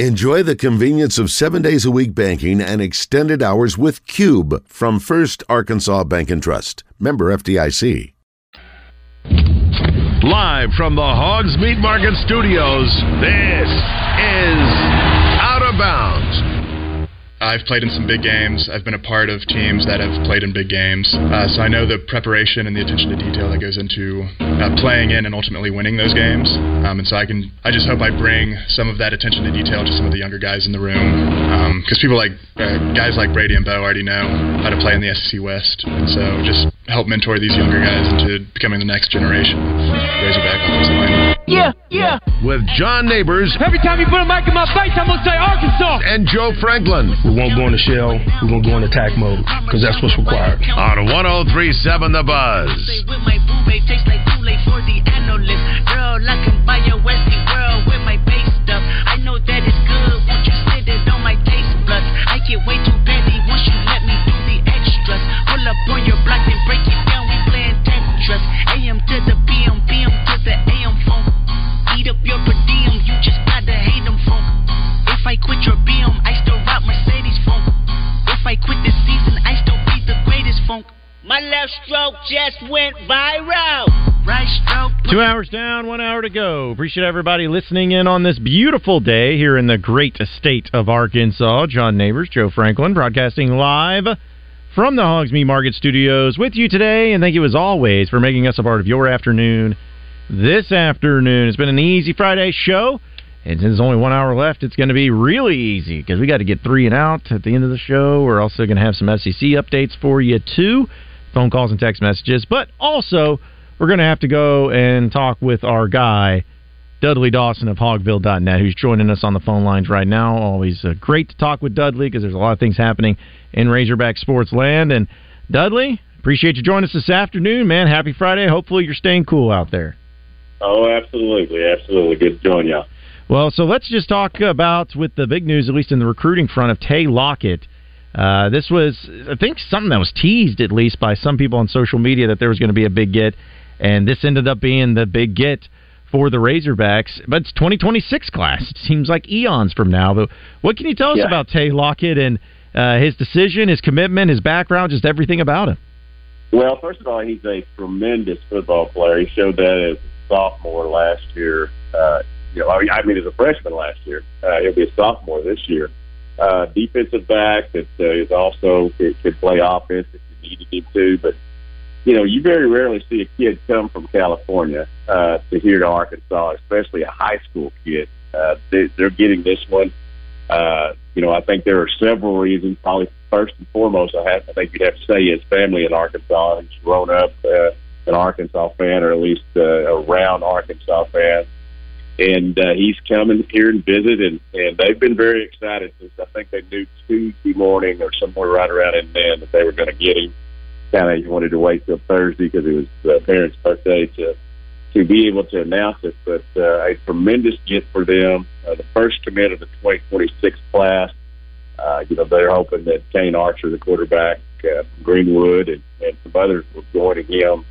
Enjoy the convenience of seven days a week banking and extended hours with Cube from First Arkansas Bank and Trust. Member FDIC. Live from the Hogs Meat Market Studios, this is Out of Bounds. I've played in some big games. I've been a part of teams that have played in big games. Uh, so I know the preparation and the attention to detail that goes into uh, playing in and ultimately winning those games. Um, and so I can, I just hope I bring some of that attention to detail to some of the younger guys in the room. Because um, people like, uh, guys like Brady and Bo already know how to play in the SEC West. And so just help mentor these younger guys into becoming the next generation of Razorback offensive linemen. Yeah, yeah. With John Neighbors. Every time you put a mic in my face, I'm going to say Arkansas. And Joe Franklin. We won't go in the shell. We won't go in attack mode because that's what's required. On 1037 The Buzz. I can buy your Westie world with my base stuff. I know that it's good. Won't you sit it on my taste buds? I get way too busy once you let me do the extras. Pull up on your block and break it down. We playing Tetris. AM to the PM, PM to If I quit this season, I still be the greatest funk. My left stroke just went viral. Right stroke. Two hours down, one hour to go. Appreciate everybody listening in on this beautiful day here in the great state of Arkansas. John Neighbors, Joe Franklin, broadcasting live from the Hogs Meat Market Studios with you today. And thank you as always for making us a part of your afternoon this afternoon. It's been an easy Friday show. And since there's only one hour left, it's going to be really easy because we got to get three and out at the end of the show. We're also going to have some SEC updates for you, too phone calls and text messages. But also, we're going to have to go and talk with our guy, Dudley Dawson of Hogville.net, who's joining us on the phone lines right now. Always uh, great to talk with Dudley because there's a lot of things happening in Razorback sports land. And Dudley, appreciate you joining us this afternoon, man. Happy Friday. Hopefully, you're staying cool out there. Oh, absolutely, absolutely. Good to join you. Well, so let's just talk about with the big news, at least in the recruiting front, of Tay Lockett. Uh, this was, I think, something that was teased at least by some people on social media that there was going to be a big get, and this ended up being the big get for the Razorbacks. But it's 2026 class. It seems like eons from now. But what can you tell us Yeah. about Tay Lockett and uh, his decision, his commitment, his background, just everything about him? Well, first of all, he's a tremendous football player. He showed that as a sophomore last year. Uh, you know, I mean, as a freshman last year. Uh, he'll be a sophomore this year. Uh, defensive back that uh, is also could, play offense if you needed him to. But you know, you very rarely see a kid come from California uh, to here to Arkansas, especially a high school kid. Uh, they, they're getting this one. Uh, you know, I think there are several reasons. Probably first and foremost, I have I think you'd have to say his family in Arkansas. He's grown up uh, an Arkansas fan, or at least uh, around Arkansas fans. And uh, he's coming here and visit, and, and they've been very excited since I think they knew Tuesday morning or somewhere right around in then that they were going to get him. Kind of, wanted to wait till Thursday because it was uh, parents' birthday to to be able to announce it. But uh, a tremendous get for them. Uh, the first commit of the 2026 class. Uh, you know, they're hoping that Kane Archer, the quarterback uh, Greenwood, and, and some others will join him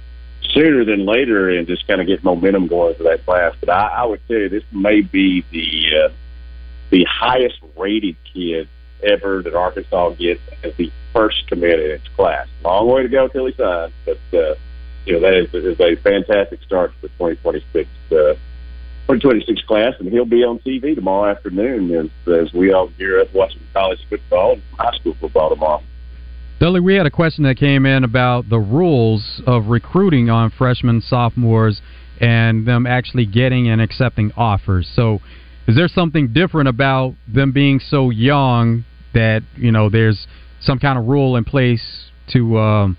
sooner than later and just kind of get momentum going for that class. But I, I would tell you, this may be the uh, the highest rated kid ever that Arkansas gets as the first commit in its class. Long way to go till he signs, but uh, you know that is, is a fantastic start for the 2026 uh, 2026 class, and he'll be on TV tomorrow afternoon as as we all gear up watching college football and high school football tomorrow. Dudley, we had a question that came in about the rules of recruiting on freshmen, sophomores, and them actually getting and accepting offers. So, is there something different about them being so young that you know there's some kind of rule in place to um,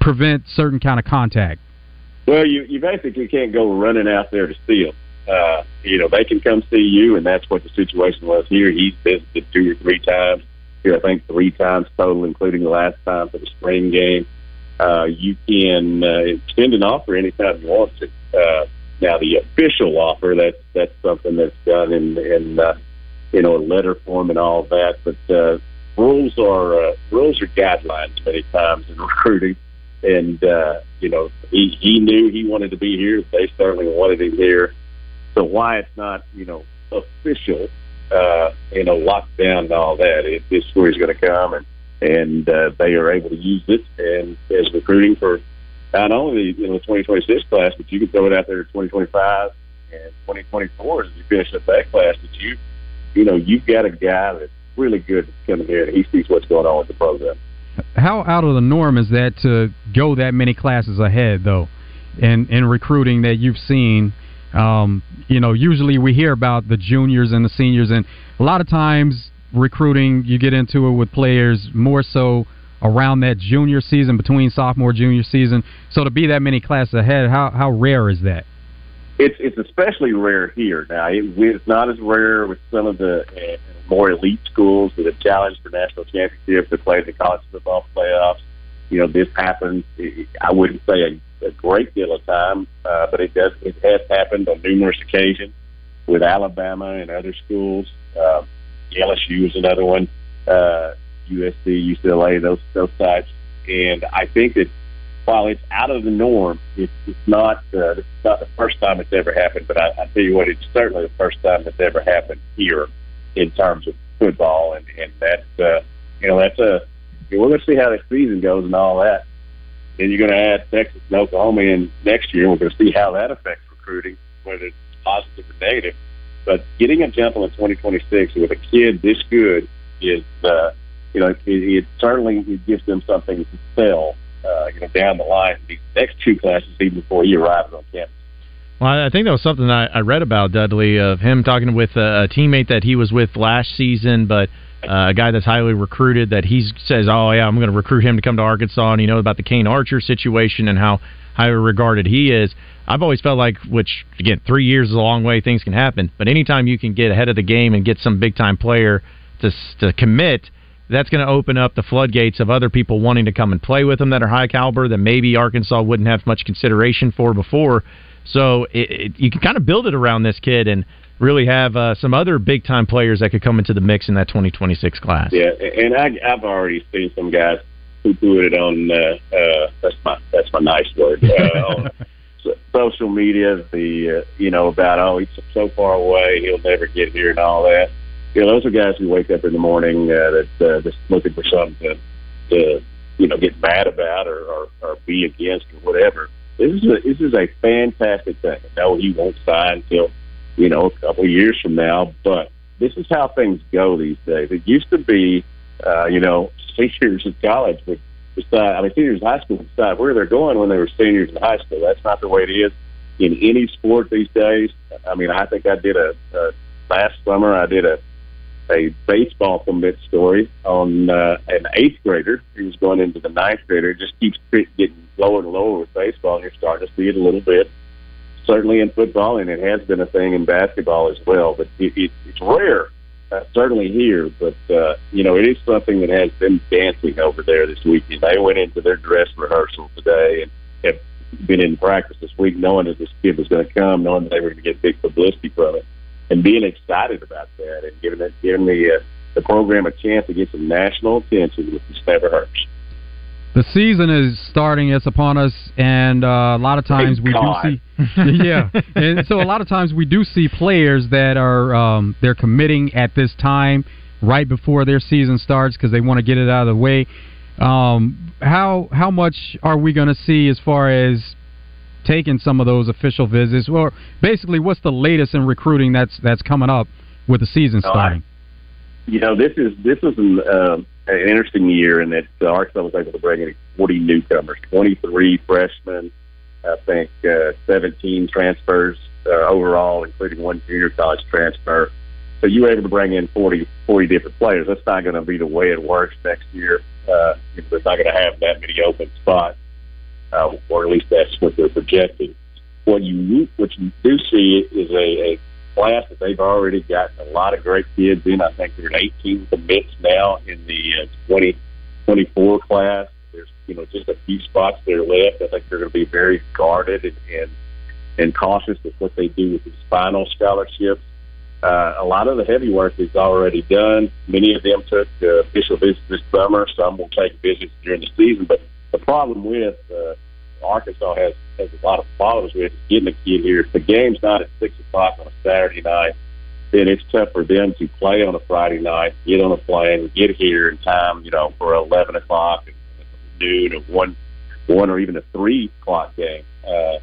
prevent certain kind of contact? Well, you you basically can't go running out there to see them. Uh, you know, they can come see you, and that's what the situation was here. He's visited two or three times. Here, I think three times total, including the last time for the spring game. Uh, you can uh, extend an offer anytime you want to. Uh, now, the official offer that's that's something that's done in in uh, you know a letter form and all that. But uh, rules are uh, rules are guidelines many times in recruiting and uh, you know he he knew he wanted to be here. They certainly wanted him here. So why it's not you know official uh, you know, locked down and all that. It, this is going to come, and and uh, they are able to use it and as recruiting for not only the you know the 2026 class, but you can throw it out there to 2025 and 2024 as you finish up that class. That you, you know, you've got a guy that's really good coming here and he sees what's going on with the program. How out of the norm is that to go that many classes ahead, though, in in recruiting that you've seen? Um, you know, usually we hear about the juniors and the seniors, and a lot of times recruiting you get into it with players more so around that junior season, between sophomore junior season. So to be that many classes ahead, how how rare is that? It's it's especially rare here now. It, it's not as rare with some of the uh, more elite schools that have challenged for national championships that play the college football playoffs. You know, this happens. I wouldn't say a, great deal of time, uh, but it does. It has happened on numerous occasions with Alabama and other schools. Uh, LSU is another one. Uh, USC, UCLA, those those types. And I think that while it's out of the norm, it's, it's not uh, it's not the first time it's ever happened. But I, I tell you what, it's certainly the first time it's ever happened here in terms of football, and and that's uh, you know that's a we're going to see how the season goes and all that. Then you're going to add Texas and Oklahoma in next year. We're going to see how that affects recruiting, whether it's positive or negative. But getting a jump in 2026 with a kid this good is, uh, you know, it, it certainly it gives them something to sell, uh, you know, down the line these next two classes even before he arrives on campus. Well, I think that was something I, I read about Dudley of him talking with a, a teammate that he was with last season, but uh, a guy that's highly recruited that he says, "Oh yeah, I'm going to recruit him to come to Arkansas," and you know about the Kane Archer situation and how highly regarded he is. I've always felt like, which again, three years is a long way, things can happen. But anytime you can get ahead of the game and get some big time player to to commit, that's going to open up the floodgates of other people wanting to come and play with them that are high caliber that maybe Arkansas wouldn't have much consideration for before. So it, it, you can kind of build it around this kid and really have uh, some other big time players that could come into the mix in that 2026 class. Yeah, and I, I've already seen some guys who put it on. Uh, uh, that's my that's my nice word. Uh, on social media, the uh, you know about oh he's so far away, he'll never get here, and all that. You know, those are guys who wake up in the morning uh, that uh, just looking for something to, to you know get mad about or, or, or be against or whatever this is a, this is a fantastic thing. No, he won't sign until you know a couple of years from now, but this is how things go these days. It used to be, uh, you know, seniors in college would decide. I mean, seniors in high school would decide where they're going when they were seniors in high school. That's not the way it is in any sport these days. I mean, I think I did a, a last summer. I did a a baseball commit story on uh, an eighth grader He was going into the ninth grader. It just keeps getting lower and lower with baseball, and you're starting to see it a little bit. Certainly in football, and it has been a thing in basketball as well. But it, it, it's rare, uh, certainly here. But uh, you know, it is something that has been dancing over there this weekend. They went into their dress rehearsal today and have been in practice this week, knowing that this kid was going to come, knowing that they were going to get big publicity from it and being excited about that and giving it giving the uh, the program a chance to get some national attention, which never hurts. The season is starting; it's upon us, and uh, a lot of times Thank we God. do see, yeah, and so a lot of times we do see players that are um, they're committing at this time, right before their season starts, because they want to get it out of the way. Um, how how much are we going to see as far as taking some of those official visits, or basically, what's the latest in recruiting that's that's coming up with the season starting? You know, this is this is uh, an interesting year in that uh, Arkansas was able to bring in 40 newcomers, 23 freshmen, I think uh, 17 transfers uh, overall, including one junior college transfer. So you were able to bring in 40, 40 different players. That's not going to be the way it works next year. Uh, it's not going to have that many open spots uh, or at least that's what they're projecting. What you what you do see is a, a class that they've already gotten a lot of great kids in. I think there are 18 commits now in the uh, 2024 class. There's you know just a few spots that are left. I think they're going to be very guarded and and, and cautious with what they do with these final scholarships. Uh, a lot of the heavy work is already done. Many of them took uh, official visits this summer. Some will take visits during the season. But the problem with uh, Arkansas has has a lot of problems with getting a kid here. If the game's not at six o'clock on a Saturday night, then it's tough for them to play on a Friday night, get on a plane, get here in time, you know, for eleven o'clock, noon, or one, one or even a three o'clock game. Uh,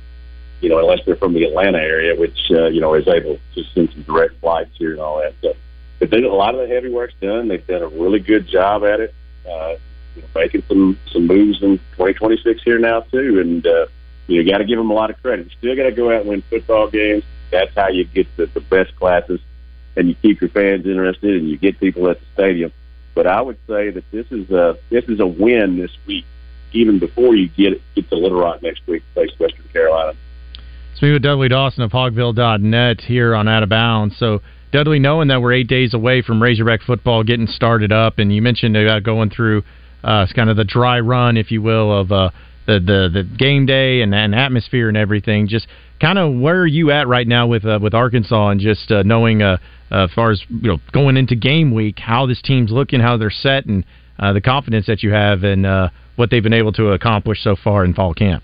you know, unless they're from the Atlanta area, which uh, you know is able to send some direct flights here and all that. So, but they, a lot of the heavy work's done. They've done a really good job at it, uh, you know, making some some moves in 2026 here now too. And uh, you got to give them a lot of credit. You still got to go out and win football games. That's how you get the, the best classes, and you keep your fans interested, and you get people at the stadium. But I would say that this is a this is a win this week, even before you get get to Little Rock next week face Western Carolina. Speaking with Dudley Dawson of Hogville.net here on Out of Bounds. So, Dudley, knowing that we're eight days away from Razorback football getting started up, and you mentioned about going through uh, it's kind of the dry run, if you will, of uh, the, the the game day and, and atmosphere and everything. Just kind of where are you at right now with uh, with Arkansas and just uh, knowing uh, uh, as far as you know going into game week how this team's looking, how they're set, and uh, the confidence that you have and uh, what they've been able to accomplish so far in fall camp.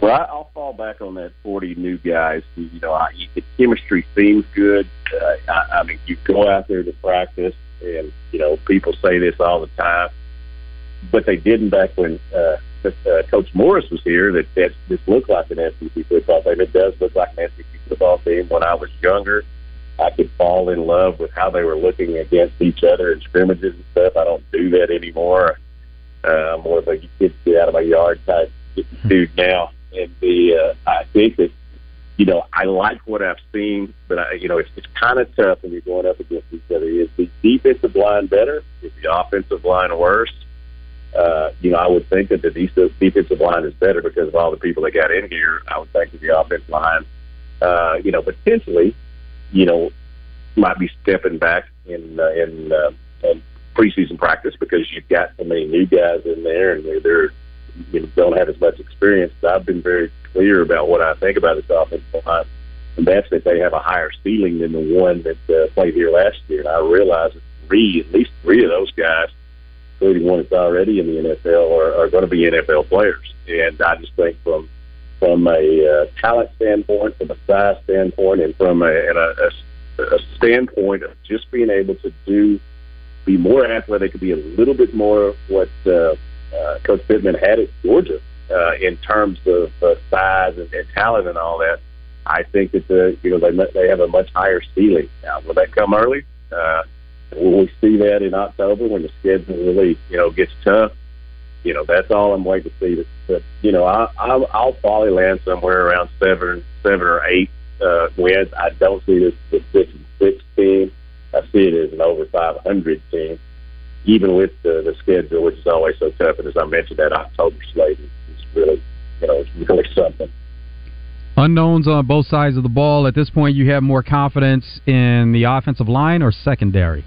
Well, I'll fall back on that 40 new guys. You know, I, the chemistry seems good. Uh, I, I mean, you go out there to practice, and you know, people say this all the time, but they didn't back when uh, uh, Coach Morris was here. That that this looked like an SEC football team. It does look like an SEC football team. When I was younger, I could fall in love with how they were looking against each other in scrimmages and stuff. I don't do that anymore. Uh, I'm more of a get get out of my yard type dude now and the uh, I think that you know I like what I've seen, but I, you know it's it's kind of tough when you're going up against each other. Is the defensive line better? Is the offensive line worse? Uh, you know, I would think that the defensive line is better because of all the people that got in here. I would think that the offensive line, uh, you know, potentially, you know, might be stepping back in uh, in, uh, in preseason practice because you've got so many new guys in there and they're, they're you know, don't have as much experience. I've been very clear about what I think about this offensive line, and that's that they have a higher ceiling than the one that uh, played here last year. And I realize that three, at least three of those guys, including one that's already in the NFL, are, are going to be NFL players. And I just think from from a uh, talent standpoint, from a size standpoint, and from a, and a, a, a standpoint of just being able to do, be more athletic, be a little bit more what uh, uh, Coach Pittman had at Georgia uh, in terms of uh, size and, and talent and all that. I think that the you know they they have a much higher ceiling now. Will that come early? Uh, we see that in October when the schedule really you know gets tough? You know that's all I'm waiting to see. But, but you know I, I'll, I'll probably land somewhere around seven seven or eight uh, wins. I don't see this as six and six team. I see it as an over 500 team even with the, the schedule, which is always so tough. And as I mentioned, that October slate is, is really, you know, it's really something. Unknowns on both sides of the ball. At this point, you have more confidence in the offensive line or secondary?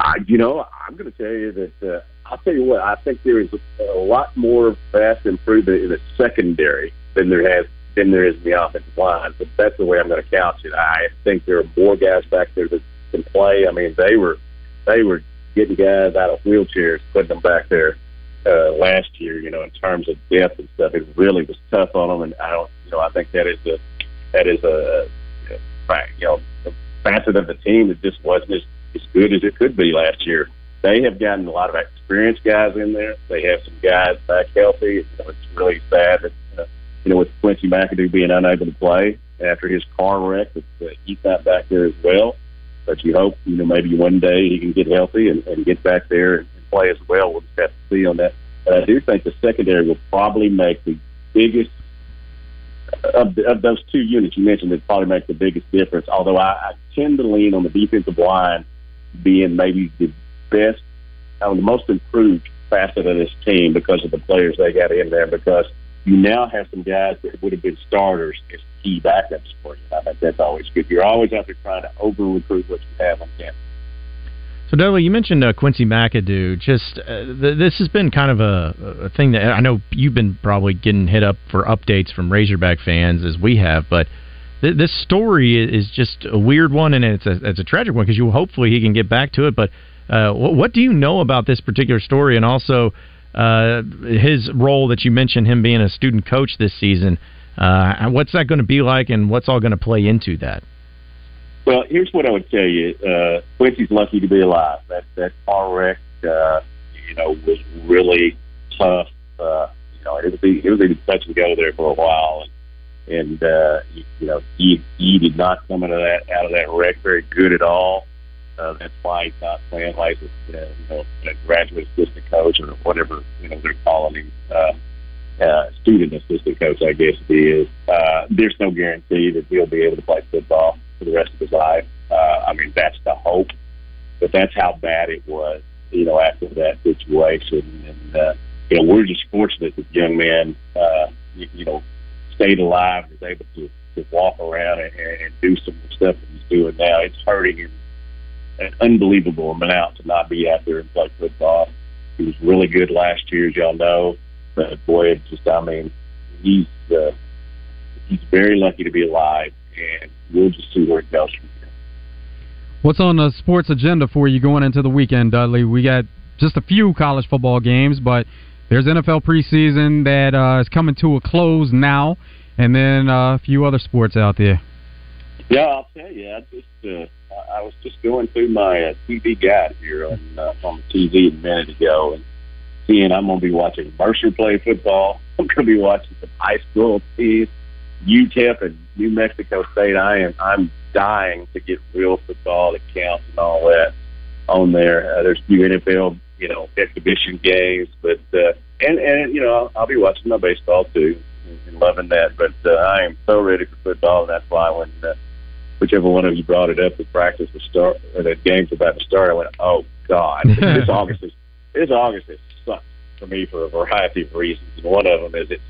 I, you know, I'm going to tell you that uh, I'll tell you what. I think there is a, a lot more vast improvement in the secondary than there has than there is in the offensive line. But that's the way I'm going to couch it. I think there are more guys back there that can play. I mean, they were they were getting guys out of wheelchairs, putting them back there uh, last year. You know, in terms of depth and stuff, it really was tough on them. And I don't, you know, I think that is a that is a, a you know facet of the team that just wasn't as, as good as it could be last year. They have gotten a lot of experienced guys in there. They have some guys back healthy. You it's really sad that uh, you know with Quincy McAdoo being unable to play after his car wreck, that uh, he's not back there as well but you hope you know maybe one day he can get healthy and, and get back there and play as well. We'll just have to see on that. But I do think the secondary will probably make the biggest of, the, of those two units you mentioned. It probably make the biggest difference. Although I, I tend to lean on the defensive line being maybe the best, on the most improved facet of this team because of the players they got in there. Because you now have some guys that would have been starters as key backups for you. I think that's always good. You're always out there trying to over recruit what you have on campus. So, Dudley, you mentioned uh, Quincy McAdoo. Just uh, th- this has been kind of a, a thing that I know you've been probably getting hit up for updates from Razorback fans as we have, but th- this story is just a weird one, and it's a it's a tragic one because you hopefully he can get back to it. But uh, what, what do you know about this particular story, and also uh, his role that you mentioned him being a student coach this season? Uh, what's that going to be like, and what's all going to play into that? Well, here's what I would tell you. Uh, Quincy's lucky to be alive. That that car wreck, uh, you know, was really tough. Uh, you know, it was it was even touch and go there for a while, and and uh, you, know, he he did not come out of that out of that wreck very good at all. Uh, that's why he's not playing like a, uh, you know, a graduate assistant coach or whatever you know they're calling him. Uh, uh, student assistant coach, I guess he is. Uh, there's no guarantee that he'll be able to play football for the rest of his life. Uh, I mean, that's the hope, but that's how bad it was, you know, after that situation. And, uh, you know, we're just fortunate that young man, uh, you, you know, stayed alive and was able to, to walk around and, and do some of the stuff that he's doing now. It's hurting him an unbelievable amount to not be out there and play football. He was really good last year, as y'all know. But boy, it's just I mean, he's uh, he's very lucky to be alive, and we'll just see where it goes from here. What's on the sports agenda for you going into the weekend, Dudley? We got just a few college football games, but there's NFL preseason that uh, is coming to a close now, and then uh, a few other sports out there. Yeah, I'll tell you. I just uh, I was just going through my uh, TV guide here on uh, on the TV a minute ago, and seeing I'm going to be watching Mercer play football. I'm going to be watching some high school teams, UTEP and New Mexico State. I am I'm dying to get real football that counts and all that on there. Uh, there's a few NFL, you know, exhibition games, but uh, and and you know I'll, be watching my baseball too and loving that. But uh, I am so ready for football, and that's why when uh, whichever one of you brought it up, the practice was start or the game's about to start, I went, oh God, this August is this August is sucks for me for a variety of reasons. And one of them is it's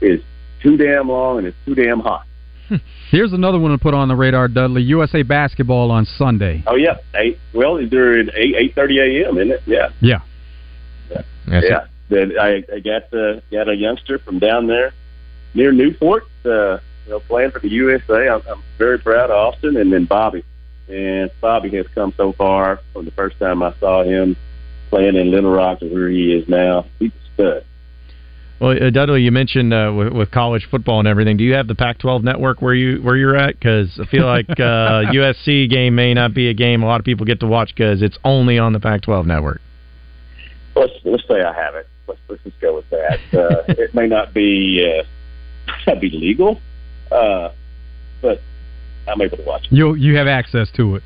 is too damn long and it's too damn hot. Here's another one to put on the radar, Dudley. USA basketball on Sunday. Oh yeah, eight. Well, they're at eight eight thirty a.m. Isn't it? Yeah. Yeah. Yeah. yeah. Then I, I got uh, got a youngster from down there near Newport. Uh, you know, playing for the USA. I'm, I'm very proud of Austin, and then Bobby. And Bobby has come so far from the first time I saw him playing in Little Rock to where he is now. He's a stud. Well, uh, Dudley, you mentioned uh, with, with college football and everything. Do you have the Pac-12 network where you where you're at? Because I feel like uh, USC game may not be a game a lot of people get to watch because it's only on the Pac-12 network. Let's let's say I have it. Let's let's just go with that. Uh, it may not be uh, not be legal, uh, but I'm able to watch it. You you have access to it.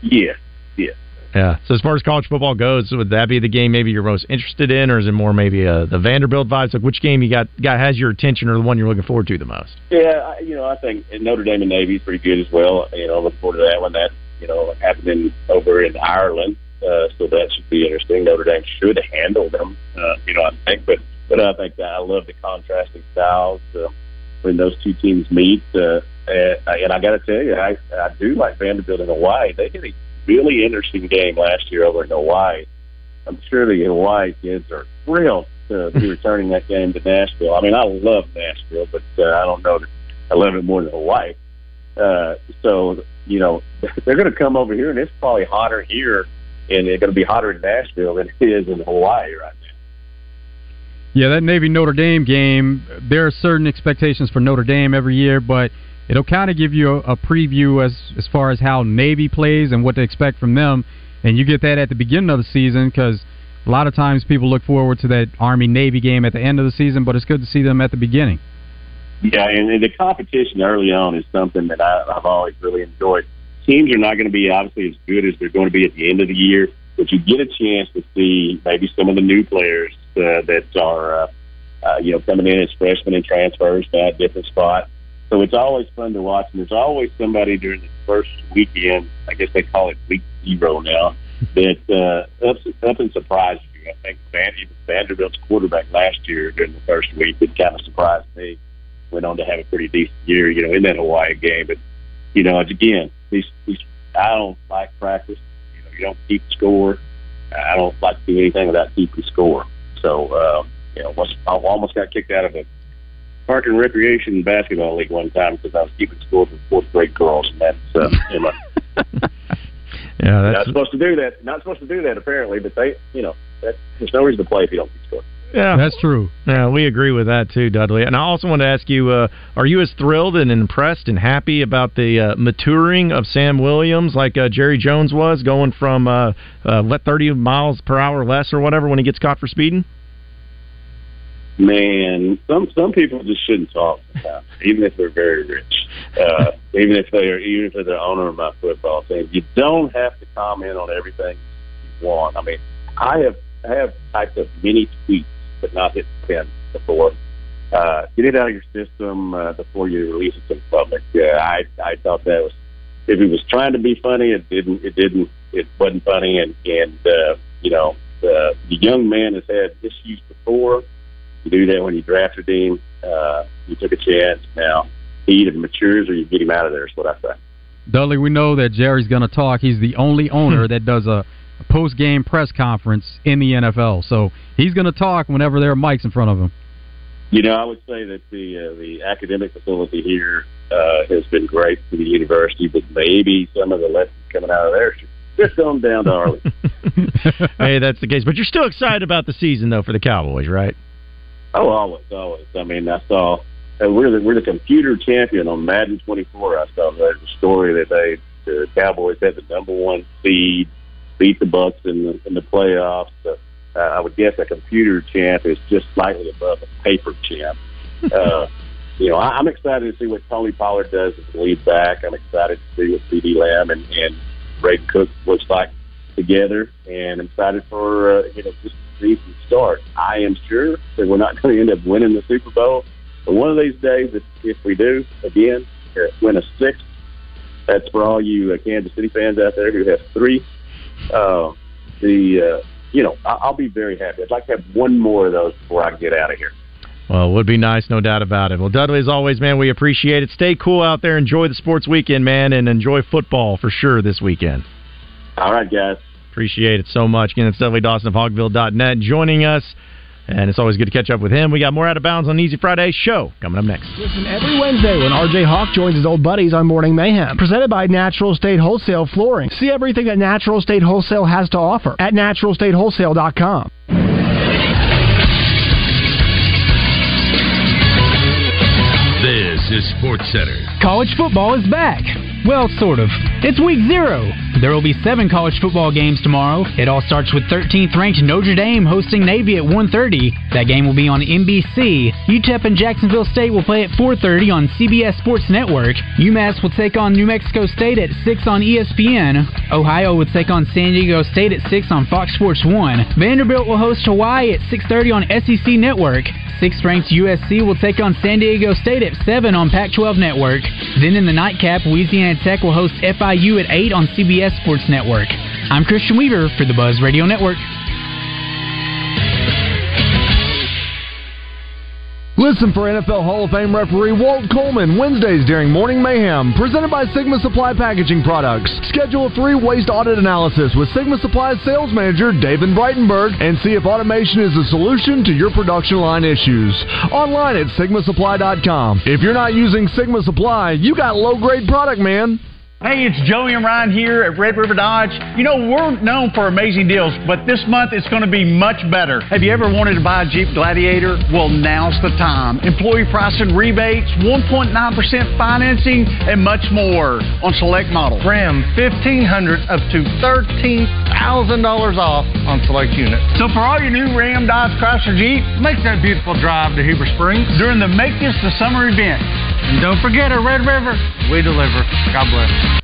Yeah, yeah. Yeah. So as far as college football goes, would that be the game maybe you're most interested in, or is it more maybe uh, the Vanderbilt vibes? Like which game you got got has your attention, or the one you're looking forward to the most? Yeah, I, you know, I think Notre Dame and Navy is pretty good as well. You know, I look forward to that one. That you know happening over in Ireland, uh, so that should be interesting. Notre Dame should handle them. Uh, you know, I think, but but I think that I love the contrasting styles uh, when those two teams meet. Uh, and, and I got to tell you, I I do like Vanderbilt in Hawaii. They had a really interesting game last year over in Hawaii. I'm sure the Hawaii kids are thrilled to be returning that game to Nashville. I mean, I love Nashville, but uh, I don't know that I love it more than Hawaii. Uh, so, you know, they're going to come over here, and it's probably hotter here, and it's going to be hotter in Nashville than it is in Hawaii right now. Yeah, that Navy Notre Dame game, there are certain expectations for Notre Dame every year, but it'll kind of give you a, a preview as as far as how Navy plays and what to expect from them, and you get that at the beginning of the season because a lot of times people look forward to that Army Navy game at the end of the season, but it's good to see them at the beginning. Yeah, and, the competition early on is something that I, I've always really enjoyed. Teams are not going to be obviously as good as they're going to be at the end of the year, but you get a chance to see maybe some of the new players uh, that are, uh, uh, you know, coming in as freshmen and transfers to different spot. So it's always fun to watch, and there's always somebody during the first weekend. I guess they call it week zero now. That uh, ups, up and surprises you. I think Vanderbilt's quarterback last year during the first week it kind of surprised me. Went on to have a pretty decent year, you know, in that Hawaii game. But you know, it's again, these these I don't like practice. You know, you don't keep score. I don't like to do anything without keeping score. So, uh, you know, once, I almost got kicked out of a park and recreation basketball league one time because I was keeping score for fourth grade girls, and that's uh, you know, Yeah, not supposed to do that. Not supposed to do that apparently, but they, you know, that, there's no reason to play if you don't keep score. Yeah, That's true. Yeah, we agree with that too, Dudley. And I also want to ask you: uh, Are you as thrilled and impressed and happy about the uh, maturing of Sam Williams, like uh, Jerry Jones was, going from uh, uh, let thirty miles per hour less or whatever when he gets caught for speeding? Man, some some people just shouldn't talk sometimes, even if they're very rich. Uh, even if they are, even if they're the owner of my football team, you don't have to comment on everything you want. I mean, I have I have typed up many tweets, but not hit pen before. Uh, get it out of your system uh, before you release it to the public. Yeah, I I thought that was if it was trying to be funny, it didn't it didn't it wasn't funny, and and uh, you know the the young man has had issues before. You do that when you drafted him. Uh, you took a chance. Now he either matures or you get him out of there. Is what I say. Dudley, we know that Jerry's going to talk. He's the only owner that does a, a post game press conference in the NFL. So he's going to talk whenever there are mics in front of him. You know, I would say that the uh, the academic facility here uh, has been great for the university, but maybe some of the lessons coming out of there should just come down to Arlington. hey, that's the case. But you're still excited about the season, though, for the Cowboys, right? Oh, always, always. I mean, I saw we're the we're the computer champion on Madden 24. I saw there's a story that they the Cowboys had the number one seed, beat the Bucks in the in the playoffs. So, uh, I would guess a computer champ is just slightly above a paper champ. Uh, you know, I, I'm excited to see what Tony Pollard does as the lead back. I'm excited to see what CeeDee Lamb and, and Brandin Cook looks like together, and I'm excited for uh, you know just season start. I am sure that we're not going to end up winning the Super Bowl, but one of these days, if, if we do, again, uh, win a sixth, that's for all you uh, Kansas City fans out there who have three. Uh, the uh, you know, I- I'll be very happy. I'd like to have one more of those before I get out of here. Well, it would be nice, no doubt about it. Well, Dudley, as always, man, we appreciate it. Stay cool out there. Enjoy the sports weekend, man, and enjoy football for sure this weekend. All right, guys. Appreciate it so much. Again, it's Dudley Dawson of Hogville.net joining us. And it's always good to catch up with him. We got more Out of Bounds on Easy Friday show coming up next. Listen every Wednesday when RJ Hawk joins his old buddies on Morning Mayhem. Presented by Natural State Wholesale Flooring. See everything that Natural State Wholesale has to offer at naturalstatewholesale.com. This is Sports Center. College football is back. Well, sort of. It's week zero. There will be seven college football games tomorrow. It all starts with 13th ranked Notre Dame hosting Navy at 1:30. That game will be on NBC. UTEP and Jacksonville State will play at 4:30 on CBS Sports Network. UMass will take on New Mexico State at 6 on ESPN. Ohio will take on San Diego State at 6 on Fox Sports 1. Vanderbilt will host Hawaii at 6:30 on SEC Network. Sixth ranked USC will take on San Diego State at 7 on Pac 12 Network. Then in the nightcap, Louisiana Tech will host FIU at 8 on CBS Sports Network. I'm Christian Weaver for the Buzz Radio Network. Listen for NFL Hall of Fame referee Walt Coleman Wednesdays during Morning Mayhem, presented by Sigma Supply Packaging Products. Schedule a free waste audit analysis with Sigma Supply's sales manager David Breitenberg and see if automation is a solution to your production line issues. Online at sigmasupply.com. If you're not using Sigma Supply, you got low grade product, man. Hey, it's Joey and Ryan here at Red River Dodge. You know, we're known for amazing deals, but this month it's going to be much better. Have you ever wanted to buy a Jeep Gladiator? Well, now's the time. Employee pricing rebates, 1.9% financing, and much more on select models. Ram 1500 up to $13,000 off on select units. So for all your new Ram, Dodge, Chrysler, Jeep, Make that beautiful drive to Heber Springs. during the Make This the Summer event. And don't forget at Red River, we deliver. God bless.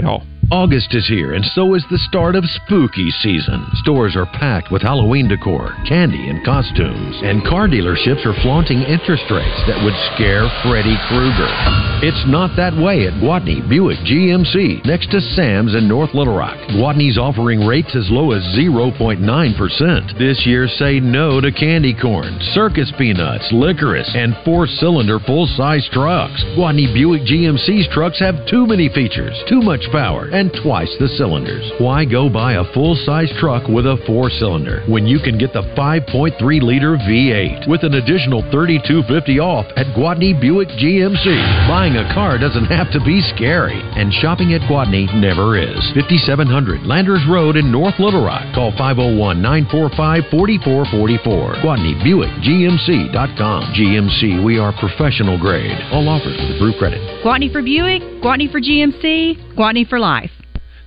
Whitehall. August is here, and so is the start of spooky season. Stores are packed with Halloween decor, candy, and costumes. And car dealerships are flaunting interest rates that would scare Freddy Krueger. It's not that way at Gwatney Buick GMC, next to Sam's in North Little Rock. Gwatney's offering rates as low as 0.9%. This year, say no to candy corn, circus peanuts, licorice, and four cylinder full size trucks. Gwatney Buick GMC's trucks have too many features, too much power, and twice the cylinders. Why go buy a full size truck with a four cylinder when you can get the 5.3 liter V8 with an additional 3250 off at Gwatney Buick GMC? Buying a car doesn't have to be scary, and shopping at Gwatney never is. 5700 Landers Road in North Little Rock. Call 501 945 4444. Gwatney Buick GMC.com. GMC, we are professional grade. All offers with approved credit. Gwatney for Buick, Gwatney for GMC, Gwatney for life.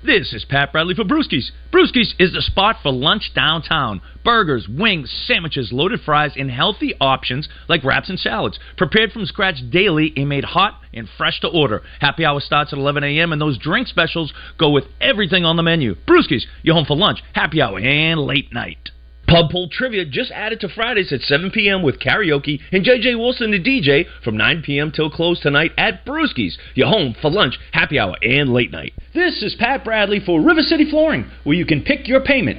This is Pat Bradley for Brewskis. Brewskis is the spot for lunch downtown. Burgers, wings, sandwiches, loaded fries, and healthy options like wraps and salads. Prepared from scratch daily and made hot and fresh to order. Happy hour starts at 11 a.m. and those drink specials go with everything on the menu. Brewskis, you're home for lunch, happy hour, and late night. Pub Poll Trivia just added to Fridays at 7 p.m. with karaoke and JJ Wilson the DJ from 9 p.m. till close tonight at Brewski's. You're home for lunch, happy hour, and late night. This is Pat Bradley for River City Flooring, where you can pick your payment.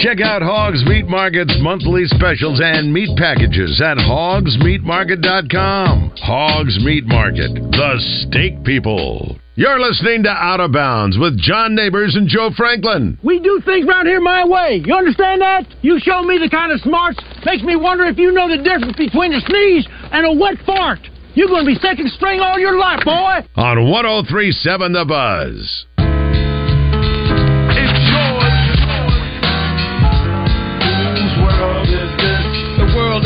Check out Hogs Meat Market's monthly specials and meat packages at hogsmeatmarket.com. Hogs Meat Market, the steak people. You're listening to Out of Bounds with John Neighbors and Joe Franklin. We do things around here my way. You understand that? You show me the kind of smarts makes me wonder if you know the difference between a sneeze and a wet fart. You're going to be second string all your life, boy. On 1037 The Buzz.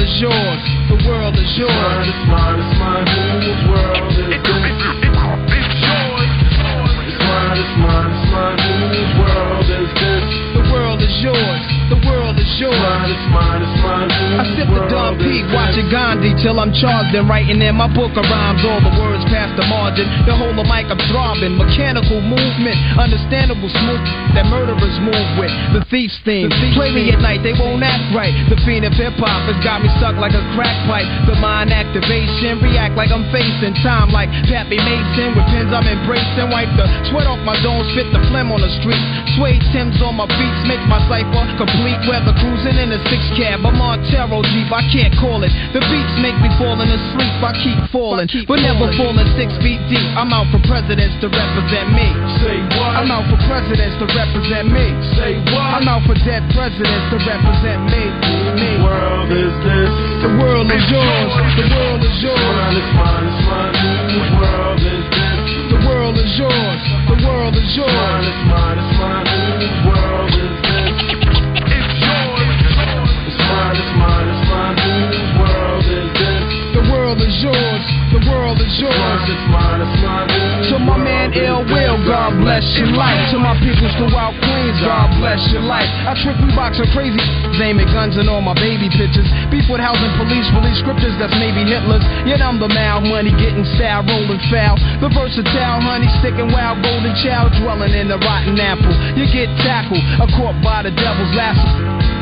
Is yours. The world is yours. Mine, it's mine, it's mine. Whose world is this? It's yours. It's mine, it's mine, it's mine. Whose world is this? The world is yours. The world yours. It's mine, it's mine. I sip the Don P, watching Gandhi till I'm charged and writing in my book of rhymes. All the words past the margin. The whole of mic I'm throbbing. Mechanical movement, understandable smooth that murderers move with. The thief's theme. Play me at night, they won't act right. The fiend of hip hop has got me stuck like a crack pipe. The mind activation, react like I'm facing time like Pappy Mason. With pins I'm embracing. Wipe the sweat off my dome, spit the phlegm on the street. Suede Tim's on my beats, make my cipher complete. Weather cruising in a six cab. I'm on Taro Jeep, I can't call it. The beats make me falling asleep, I keep falling. But never falling six feet deep. I'm out for presidents to represent me. Say what? I'm out for presidents to represent me. Say what? I'm out for dead presidents to represent me. Me. world is this? The world is yours. The world is yours. Mine is mine, it's mine. Whose world is this? The world is yours. The world is yours. Mine is mine, it's mine. The world is yours. It's mine, it's. To my man Ill Will, God bless your life. To my peoples throughout Queens, God bless your life. I trick we box of crazy aiming guns and all my baby pictures. Beef with housing police, release scriptures that's maybe Hitler's. Yet I'm the mal money getting style, rolling foul. The versatile honey sticking wild, golden child dwelling in the rotten apple. You get tackled, a caught by the devil's lasso.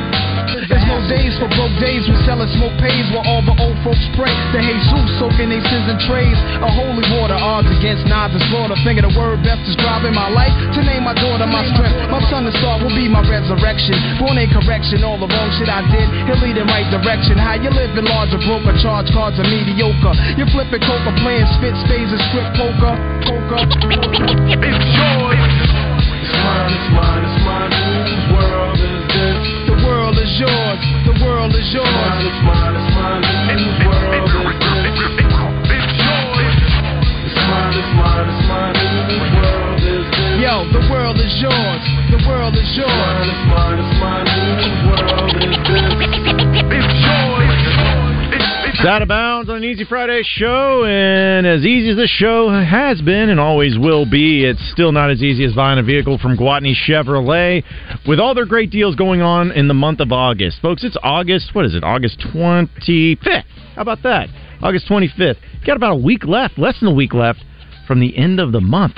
There's no days for broke days. We sellin' smoke pays while all the old folks pray. The Jesus soaking they sins and trays. A holy water, odds against nods and slaughter. Finger the word best describing my life. To name my daughter my strength. My son the star will be my resurrection. Born in correction, all the wrong shit I did. He'll lead in right direction. How you living large or broke or charge cards are mediocre. You flipping coca, playing spit spades and strip poker. Poker. It's yours. It's mine, it's mine, it's mine. Whose world world is yours. The world is yours. Mine, it's mine, it's mine. Whose world is yours. It's mine, it's mine, it's mine. Whose world is this? Yo, the world is yours. The world is yours. Mine, it's mine, it's mine. Whose world is this? It's out of bounds on an Easy Friday show, and as easy as this show has been and always will be, it's still not as easy as buying a vehicle from Gwatney Chevrolet with all their great deals going on in the month of August. Folks, it's August, what is it, August 25th? How about that? August 25th. Got about a week left, less than a week left from the end of the month.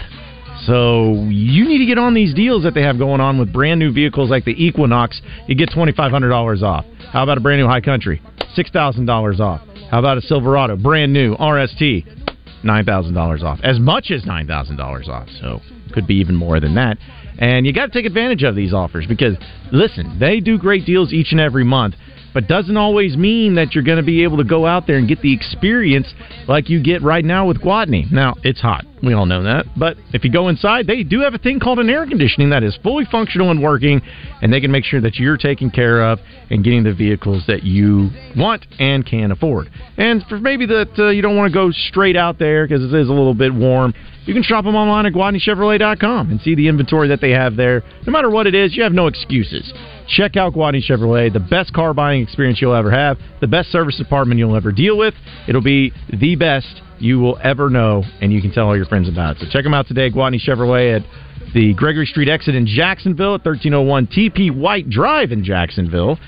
So you need to get on these deals that they have going on with brand new vehicles like the Equinox. You get twenty five hundred dollars off. How about a brand new High Country? Six thousand dollars off. How about a Silverado, brand new RST? Nine thousand dollars off. As much as nine thousand dollars off. So could be even more than that. And you got to take advantage of these offers because listen, they do great deals each and every month but doesn't always mean that you're going to be able to go out there and get the experience like you get right now with Gwatney. Now, it's hot. We all know that. But if you go inside, they do have a thing called an air conditioning that is fully functional and working, and they can make sure that you're taken care of and getting the vehicles that you want and can afford. And for maybe that uh, you don't want to go straight out there because it is a little bit warm, you can shop them online at GwatneyChevrolet.com and see the inventory that they have there. No matter what it is, you have no excuses. Check out Gwatney Chevrolet, the best car buying experience you'll ever have, the best service department you'll ever deal with. It'll be the best you will ever know, and you can tell all your friends about it. So check them out today, Gwatney Chevrolet at the Gregory Street exit in Jacksonville at 1301 TP White Drive in Jacksonville.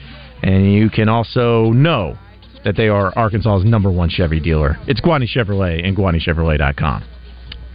And you can also know that they are Arkansas's number one Chevy dealer. It's Gwatney Chevrolet and GwatneyChevrolet.com.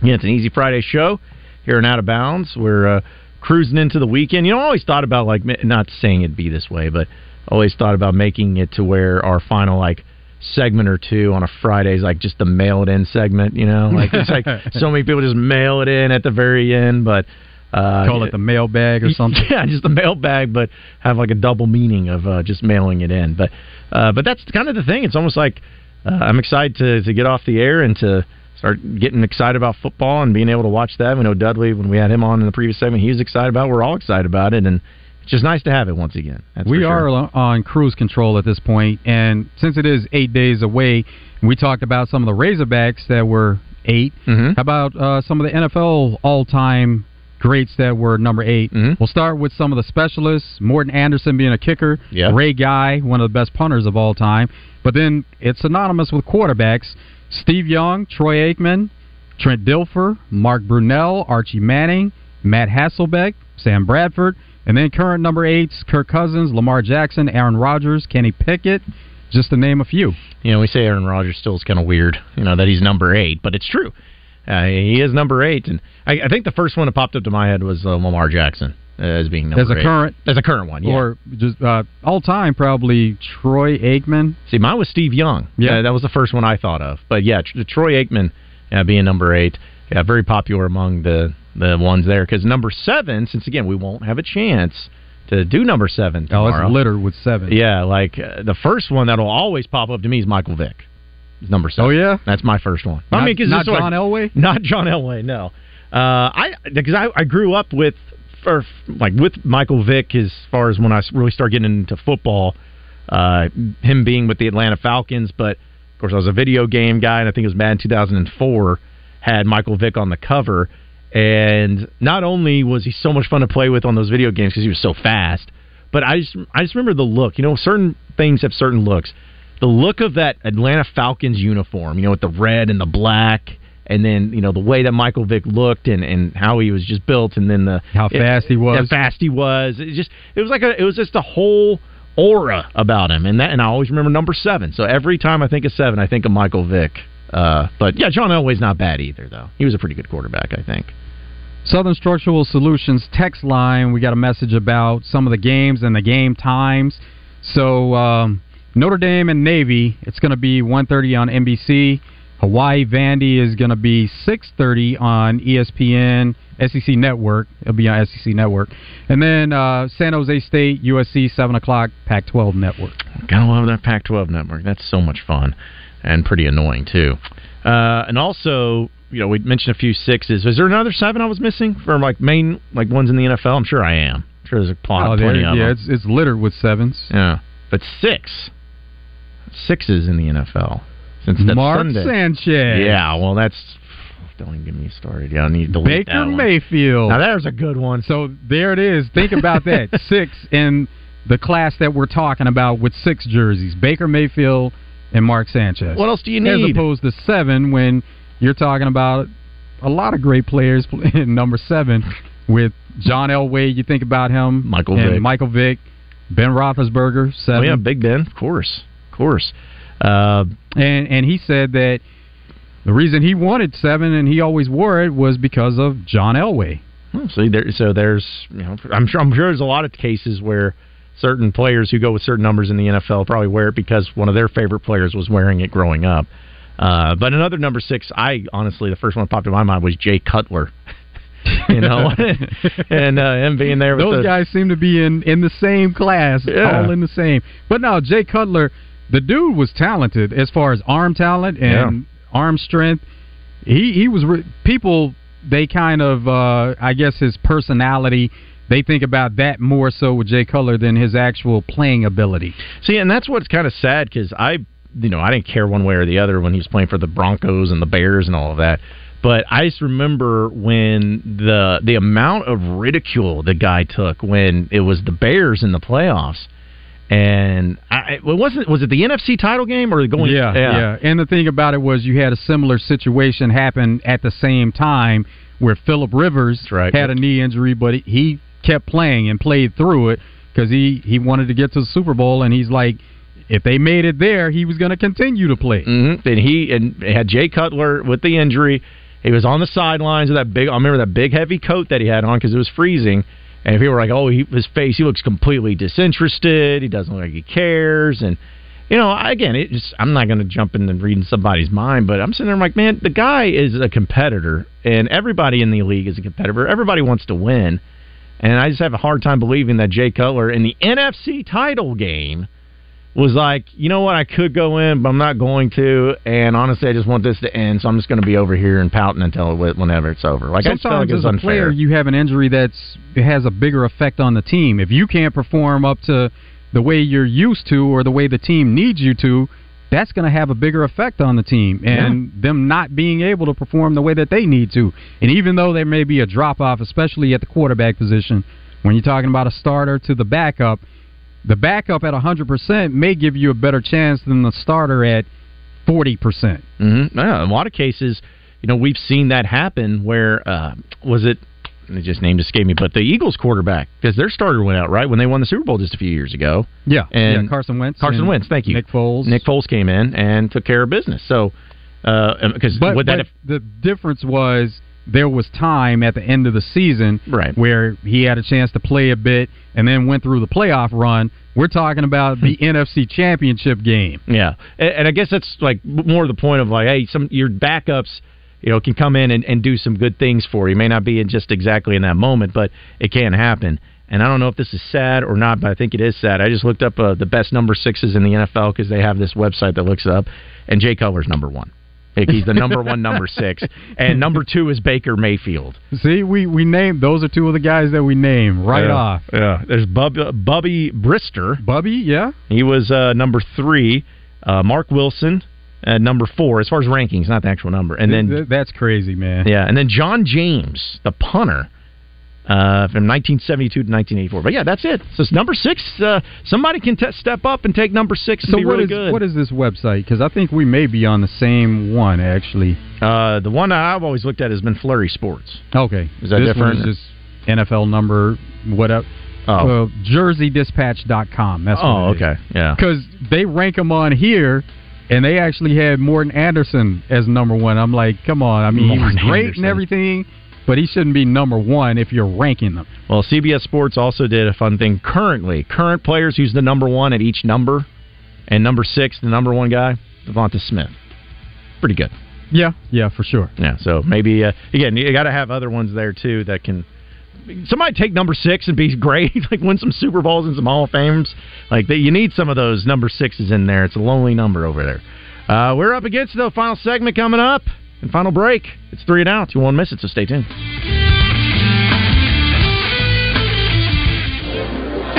Yeah, it's an easy Friday show here in Out of Bounds. We're uh, cruising into the weekend. You know, I always thought about like not saying it'd be this way, but always thought about making it to where our final like segment or two on a Friday is like just the mail it in segment. You know, like it's like so many people just mail it in at the very end, but. Uh, Call it the mailbag or something. Yeah, just the mailbag, but have like a double meaning of uh, just mailing it in. But uh, but that's kind of the thing. It's almost like uh, I'm excited to to get off the air and to start getting excited about football and being able to watch that. We know Dudley when we had him on in the previous segment, he was excited about. it. We're all excited about it, and it's just nice to have it once again. That's we sure. are on cruise control at this point, and since it is eight days away, we talked about some of the Razorbacks that were 8 Mm-hmm. How about uh, some of the NFL all-time greats that were number 8 Mm-hmm. We'll start with some of the specialists. Morten Andersen being a kicker. Yeah. Ray Guy, one of the best punters of all time. But then it's synonymous with quarterbacks. Steve Young, Troy Aikman, Trent Dilfer, Mark Brunell, Archie Manning, Matt Hasselbeck, Sam Bradford, and then current number eights, Kirk Cousins, Lamar Jackson, Aaron Rodgers, Kenny Pickett, just to name a few. You know, we say Aaron Rodgers still is kind of weird, you know, that he's number eight, but it's true. Uh, he is number eight, and I, I think the first one that popped up to my head was uh, Lamar Jackson as being number As a eight. current- as a current one, yeah. Or just uh, all time, probably Troy Aikman. See, mine was Steve Young. Yeah. Uh, that was the first one I thought of. But yeah, Tr- Troy Aikman uh, being number eight, yeah, very popular among the the ones there. Because number seven, since again we won't have a chance to do number seven Oh, tomorrow. it's littered with seven. Yeah, like uh, the first one that'll always pop up to me is Michael Vick. Is number seven. Oh, yeah? that's my first one. Not- I mean, 'cause not it's like- John Elway? Not John Elway. No. Uh, I because I, I grew up with or like with Michael Vick as far as when I really started getting into football. Uh, him being with the Atlanta Falcons, but of course I was a video game guy, and I think it was Madden 2004 had Michael Vick on the cover. And not only was he so much fun to play with on those video games because he was so fast, but I just I just remember the look. You know, certain things have certain looks. The look of that Atlanta Falcons uniform, you know, with the red and the black, and then you know the way that Michael Vick looked and and how he was just built, and then the How fast he was. how fast he was. It just it was like a it was just a whole aura about him, and that and I always remember number seven. So every time I think of seven, I think of Michael Vick. Uh, but yeah, John Elway's not bad either, though. He was a pretty good quarterback, I think. Southern Structural Solutions text line. We got a message about some of the games and the game times. So um, Notre Dame and Navy, it's going to be 1:30 on NBC. Hawaii Vandy is going to be 6:30 on ESPN SEC Network. It'll be on SEC Network, and then uh, San Jose State USC 7 o'clock Pac-12 Network. Gotta love that Pac-12 network. That's so much fun and pretty annoying too. Uh, and also, you know, we mentioned a few sixes. Is there another seven I was missing for like main like ones in the NFL? I'm sure I am. I'm sure there's a plot Oh, plenty of yeah, them. it's it's littered with sevens. Yeah, but six, sixes in the NFL since Mark Sunday. Sanchez. Yeah, well, that's don't even get me started. Yeah, I need to Baker. Mayfield. Now there's a good one. So there it is. Think about that. six in the class that we're talking about with six jerseys. Baker Mayfield and Mark Sanchez. What else do you need? As opposed to seven when you're talking about a lot of great players in number seven with John Elway. You think about him, Michael and Vick. Michael Vick, Ben Roethlisberger, seven. Oh yeah, Big Ben, of course, of course. Uh, and and he said that the reason he wanted seven and he always wore it was because of John Elway. Well, see there, so there's, you know, I'm sure, I'm sure there's a lot of cases where certain players who go with certain numbers in the NFL probably wear it because one of their favorite players was wearing it growing up. Uh, but another number six, I honestly, the first one that popped in my mind was Jay Cutler. you know, and uh, him being there with Those the, guys seem to be in in the same class, Yeah. all in the same. But now Jay Cutler, the dude was talented as far as arm talent and arm strength. He he was re- people they kind of uh I guess his personality they think about that more so with Jay Cutler than his actual playing ability. See, and that's what's kind of sad because I, you know, I didn't care one way or the other when he was playing for the Broncos and the Bears and all of that. But I just remember when the the amount of ridicule the guy took when it was the Bears in the playoffs, and I, it wasn't was it the NFC title game or going? yeah, yeah, And the thing about it was you had a similar situation happen at the same time where Philip Rivers had a knee injury, but he kept playing and played through it because he he wanted to get to the Super Bowl, and he's like, if they made it there, he was going to continue to play. Mm-hmm. And he and had Jay Cutler with the injury. He was on the sidelines with that big. I remember that big heavy coat that he had on because it was freezing. And people were like, "Oh, he, his face. He looks completely disinterested. He doesn't look like he cares." And you know, again, it just I'm not going to jump in and read in somebody's mind, but I'm sitting there I'm like, man, the guy is a competitor, and everybody in the league is a competitor. Everybody wants to win, and I just have a hard time believing that Jay Cutler in the NFC title game was like, you know what, I could go in, but I'm not going to. And honestly, I just want this to end, so I'm just going to be over here and pouting until whenever it's over. Like I just feel like Sometimes as a unfair. player, you have an injury that's it has a bigger effect on the team. If you can't perform up to the way you're used to or the way the team needs you to, that's going to have a bigger effect on the team and them not being able to perform the way that they need to. And even though there may be a drop off, especially at the quarterback position, when you're talking about a starter to the backup, the backup at 100% may give you a better chance than the starter at 40%. Mm-hmm. Yeah, in a lot of cases, you know, we've seen that happen. Where uh, was it? The just name escaped me, but the Eagles quarterback because their starter went out right when they won the Super Bowl just a few years ago. Yeah, and yeah, Carson Wentz. Carson Wentz, thank you. Nick Foles. Nick Foles came in and took care of business. So, because would that but have the difference was there was time at the end of the season right. where he had a chance to play a bit and then went through the playoff run. We're talking about the NFC Championship game. Yeah, and, and I guess that's like more the point of like, hey, some your backups, you know, can come in and, and do some good things for you. May not be in just exactly in that moment, but it can happen. And I don't know if this is sad or not, but I think it is sad. I just looked up uh, the best number sixes in the NFL because they have this website that looks it up, and Jay Cutler's number one. He's the number one number six, and number two is Baker Mayfield. See, we we named those are two of the guys that we name right Yeah, off. Yeah, there's Bub, Bubby Brister. Bubby, yeah, he was uh, number three. Uh, Mark Wilson, uh, number four as far as rankings, not the actual number. And then that's crazy, man. yeah, and then John James, the punter. Uh, from 1972 to 1984, but yeah, that's it. So it's number six. Uh, somebody can t- step up and take number six and So be what really is good. what is this website? Because I think we may be on the same one actually. uh, the one I've always looked at has been Flurry Sports. Okay, Is that this different? One is just NFL number whatever. Oh. Uh, JerseyDispatch.com. That's Oh, what it is. okay. Yeah. Because they rank them on here, and they actually had Morten Andersen as number one. I'm like, come on. I mean, he was great Andersen. and everything, but he shouldn't be number one if you're ranking them. Well, CBS Sports also did a fun thing. Currently, current players who's the number one at each number, and number six, the number one guy, DeVonta Smith. Pretty good. Yeah, yeah, for sure. Yeah. So maybe uh, again, you got to have other ones there too that can. Somebody take number six and be great, like win some Super Bowls and some Hall of Fames. Like that, you need some of those number sixes in there. It's a lonely number over there. Uh, we're up against the final segment coming up and final break. It's three and out. You won't miss it, so stay tuned.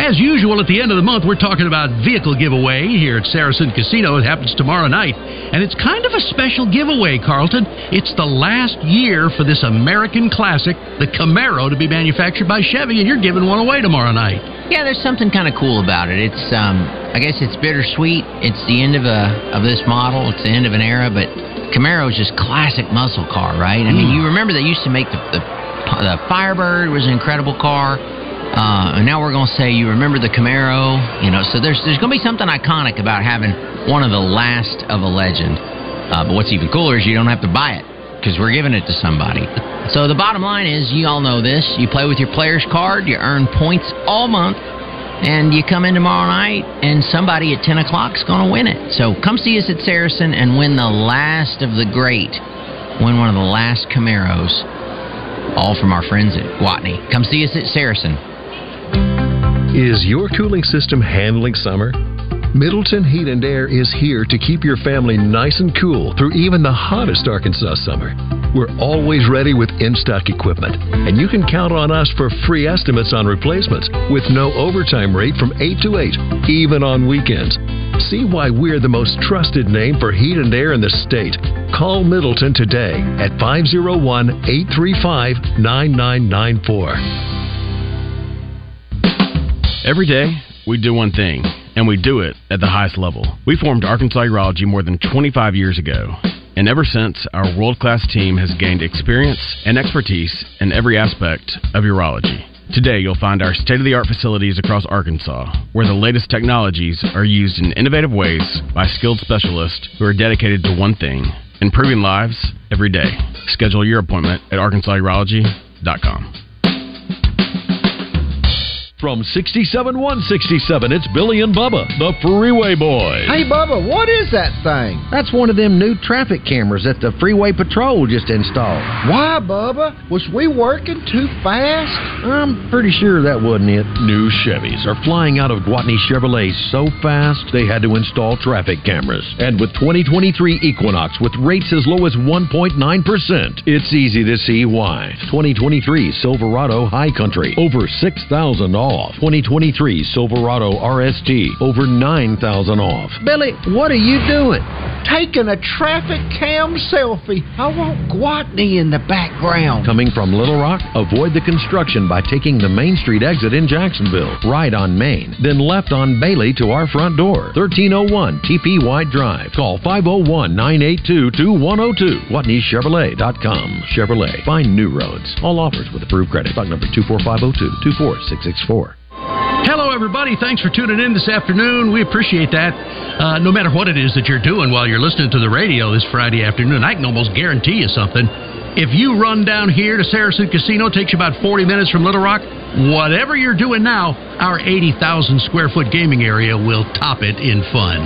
As usual, at the end of the month, we're talking about vehicle giveaway here at Saracen Casino. It happens tomorrow night. And it's kind of a special giveaway, Carlton. It's the last year for this American classic, the Camaro, to be manufactured by Chevy, and you're giving one away tomorrow night. Yeah, there's something kind of cool about it. It's, um, I guess it's bittersweet. It's the end of a of this model. It's the end of an era, but Camaro is just classic muscle car, right? I mean, you remember they used to make the the, the Firebird was an incredible car. Uh, and now we're going to say you remember the Camaro, you know. So there's there's going to be something iconic about having one of the last of a legend. Uh, but what's even cooler is you don't have to buy it because we're giving it to somebody. So the bottom line is, you all know this. You play with your player's card, you earn points all month, and you come in tomorrow night, and somebody at 10 o'clock is going to win it. So come see us at Saracen and win the last of the great. Win one of the last Camaros, all from our friends at Gwatney. Come see us at Saracen. Is your cooling system handling summer? Middleton Heat and Air is here to keep your family nice and cool through even the hottest Arkansas summer. We're always ready with in stock equipment, and you can count on us for free estimates on replacements with no overtime rate from 8 to 8, even on weekends. See why we're the most trusted name for heat and air in the state. Call Middleton today at 501 835 9994. Every day, we do one thing, and we do it at the highest level. We formed Arkansas Urology more than 25 years ago. And ever since, our world class team has gained experience and expertise in every aspect of urology. Today, you'll find our state of the art facilities across Arkansas, where the latest technologies are used in innovative ways by skilled specialists who are dedicated to one thing improving lives every day. Schedule your appointment at arkansasurology.com. From 67167, it's Billy and Bubba, the Freeway Boys. Hey, Bubba, what is that thing? That's one of them new traffic cameras that the Freeway Patrol just installed. Why, Bubba? Was we working too fast? I'm pretty sure that wasn't it. New Chevys are flying out of Gwatney Chevrolet so fast they had to install traffic cameras. And with 2023 Equinox with rates as low as 1.9%, it's easy to see why. 2023 Silverado High Country, over 6,000 off. 2023 Silverado RST, over 9,000 off. Billy, what are you doing? Taking a traffic cam selfie. I want Gwatney in the background. Coming from Little Rock, avoid the construction by taking the Main Street exit in Jacksonville, right on Main, then left on Bailey to our front door. 1301 TP White Drive. Call 501 982 2102. GwatneyChevrolet.com. Chevrolet. Find new roads. All offers with approved credit. Stock number 24502 24664. Everybody. Thanks for tuning in this afternoon. We appreciate that. Uh, no matter what it is that you're doing while you're listening to the radio this Friday afternoon, I can almost guarantee you something. If you run down here to Saracen Casino, it takes you about 40 minutes from Little Rock, whatever you're doing now, our 80,000 square foot gaming area will top it in fun.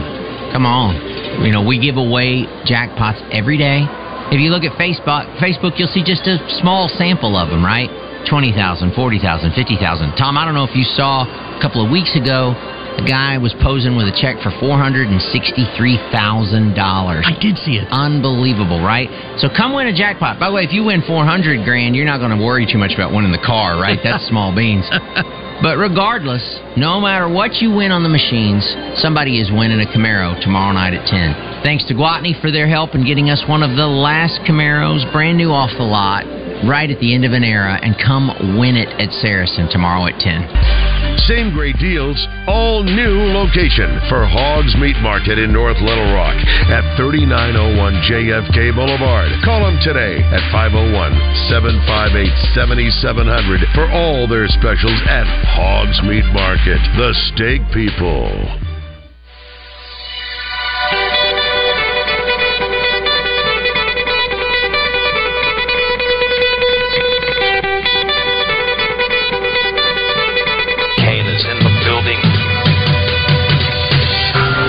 Come on. You know, we give away jackpots every day. If you look at Facebook, Facebook, you'll see just a small sample of them, right? 20,000, 40,000, 50,000. Tom, I don't know if you saw a couple of weeks ago, a guy was posing with a check for $463,000. I did see it. Unbelievable, right? So come win a jackpot. By the way, if you win 400 grand, you're not going to worry too much about winning the car, right? That's small beans. But regardless, no matter what you win on the machines, somebody is winning a Camaro tomorrow night at 10. Thanks to Gwatney for their help in getting us one of the last Camaros, brand new off the lot, right at the end of an era, and come win it at Saracen tomorrow at 10. Same great deals, all new location for Hogs Meat Market in North Little Rock at 3901 JFK Boulevard. Call them today at 501 758 7700 for all their specials at Hogs Meat Market. The Steak People.